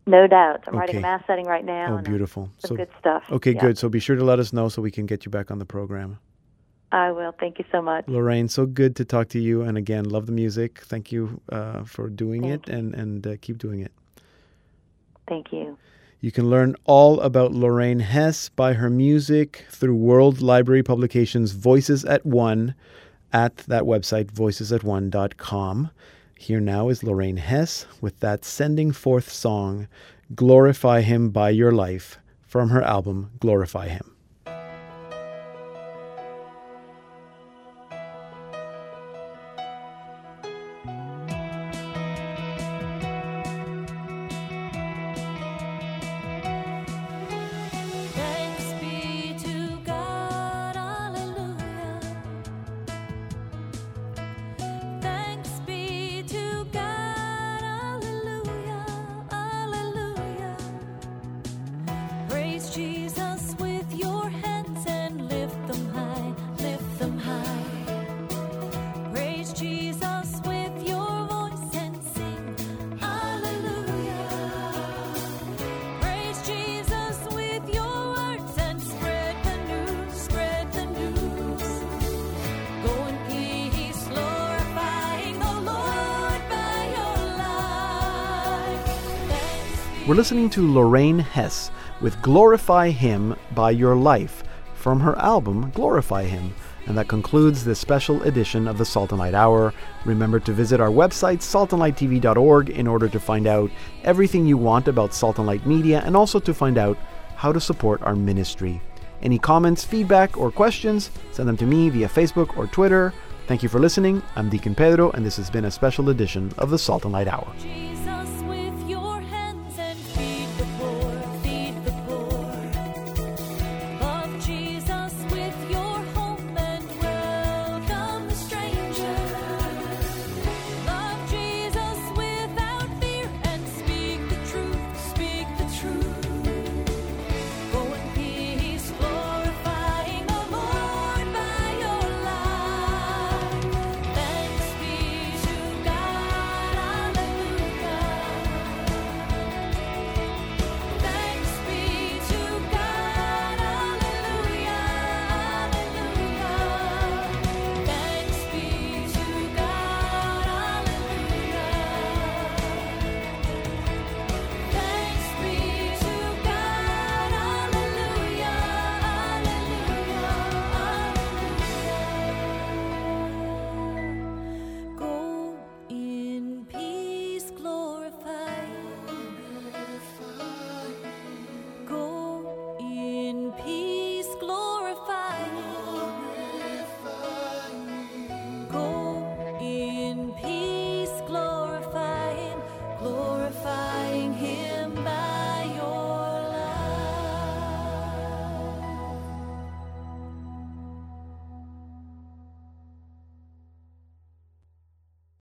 No doubt. I'm writing a mass setting right now. Oh, uh, beautiful. Some So, good stuff. okay, Yeah, good. So be sure to let us know so we can get you back on the program. I will. Thank you so much. Lorraine, so good to talk to you. And again, love the music. Thank you uh, for doing Thank it and and uh, keep doing it. Thank you. You can learn all about Lorraine Hess by her music through World Library Publications Voices As One at that website, voicesasone.com. Here now is Lorraine Hess with that Sending Forth song, Glorify Him by Your Life, from her album Glorify Him. Listening to Lorraine Hess with Glorify Him by Your Life from her album Glorify Him. And that concludes this special edition of the Salt and Light Hour. Remember to visit our website, saltandlighttv.org, in order to find out everything you want about Salt and Light Media and also to find out how to support our ministry. Any comments, feedback, or questions, send them to me via Facebook or Twitter. Thank you for listening. I'm Deacon Pedro, and this has been a special edition of the Salt and Light Hour.